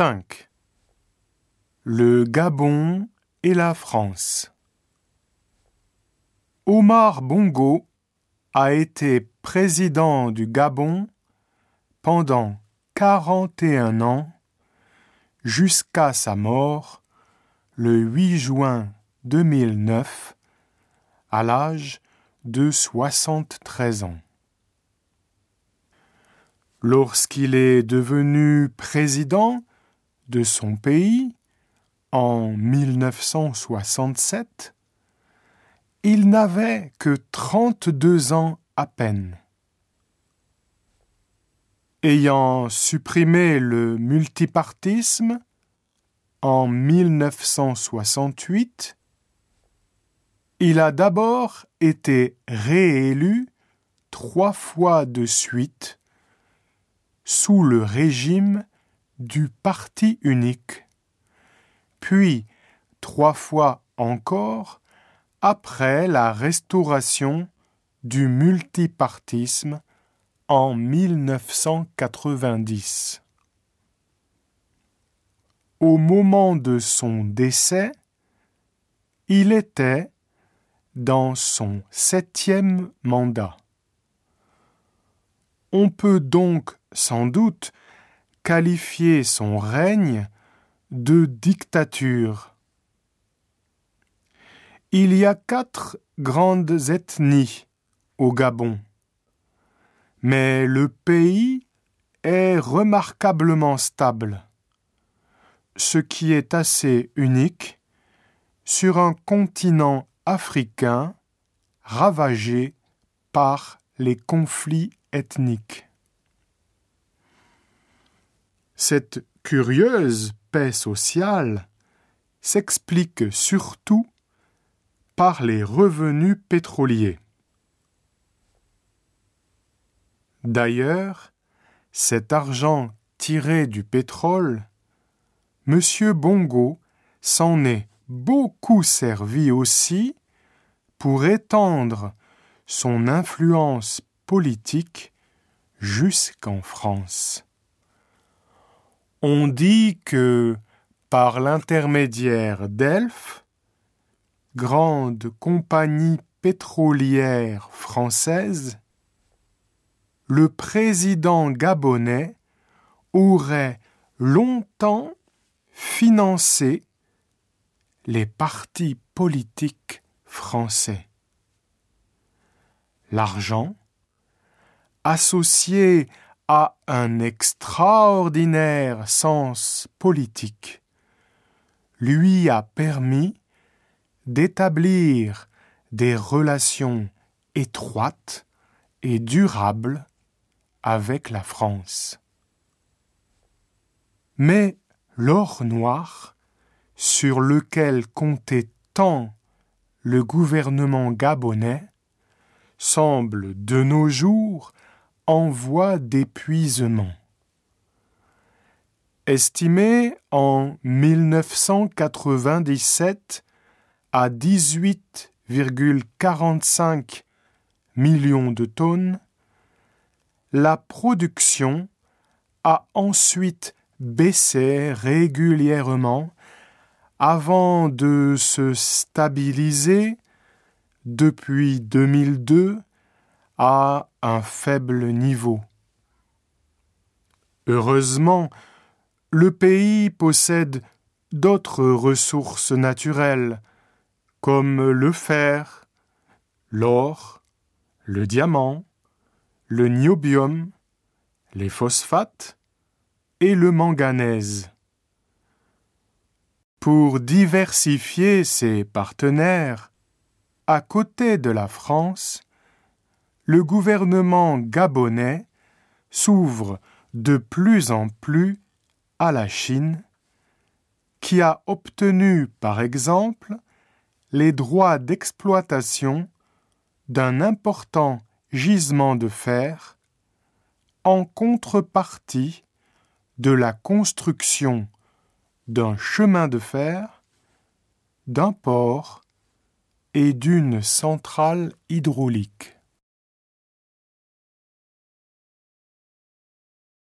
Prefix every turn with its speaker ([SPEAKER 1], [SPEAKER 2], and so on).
[SPEAKER 1] 5 Le Gabon et la France Omar Bongo a été président du Gabon pendant 41 ans jusqu'à sa mort le 8 juin 2009 à l'âge de 73 ans. Lorsqu'il est devenu président de son pays en 1967, il n'avait que 32 ans à peine. Ayant supprimé le multipartisme en 1968, il a d'abord été réélu trois fois de suite sous le régime du parti unique, puis trois fois encore après la restauration du multipartisme en 1990. Au moment de son décès, il était dans son septième mandat. On peut donc sans doute qualifier son règne de dictature. Il y a quatre grandes ethnies au Gabon, mais le pays est remarquablement stable, ce qui est assez unique sur un continent africain ravagé par les conflits ethniques. Cette curieuse paix sociale s'explique surtout par les revenus pétroliers. D'ailleurs, cet argent tiré du pétrole, M. Bongo s'en est beaucoup servi aussi pour étendre son influence politique jusqu'en France. On dit que, par l'intermédiaire d'Elf, grande compagnie pétrolière française, le président gabonais aurait longtemps financé les partis politiques français. L'argent, associé a un extraordinaire sens politique, lui a permis d'établir des relations étroites et durables avec la France. Mais l'or noir, sur lequel comptait tant le gouvernement gabonais, semble de nos jours en voie d'épuisement. Estimé en 1997 à 18,45 millions de tonnes, la production a ensuite baissé régulièrement avant de se stabiliser depuis 2002 à un faible niveau. Heureusement, le pays possède d'autres ressources naturelles, comme le fer, l'or, le diamant, le niobium, les phosphates et le manganèse. Pour diversifier ses partenaires, à côté de la France, le gouvernement gabonais s'ouvre de plus en plus à la Chine, qui a obtenu par exemple les droits d'exploitation d'un important gisement de fer en contrepartie de la construction d'un chemin de fer, d'un port et d'une centrale hydraulique.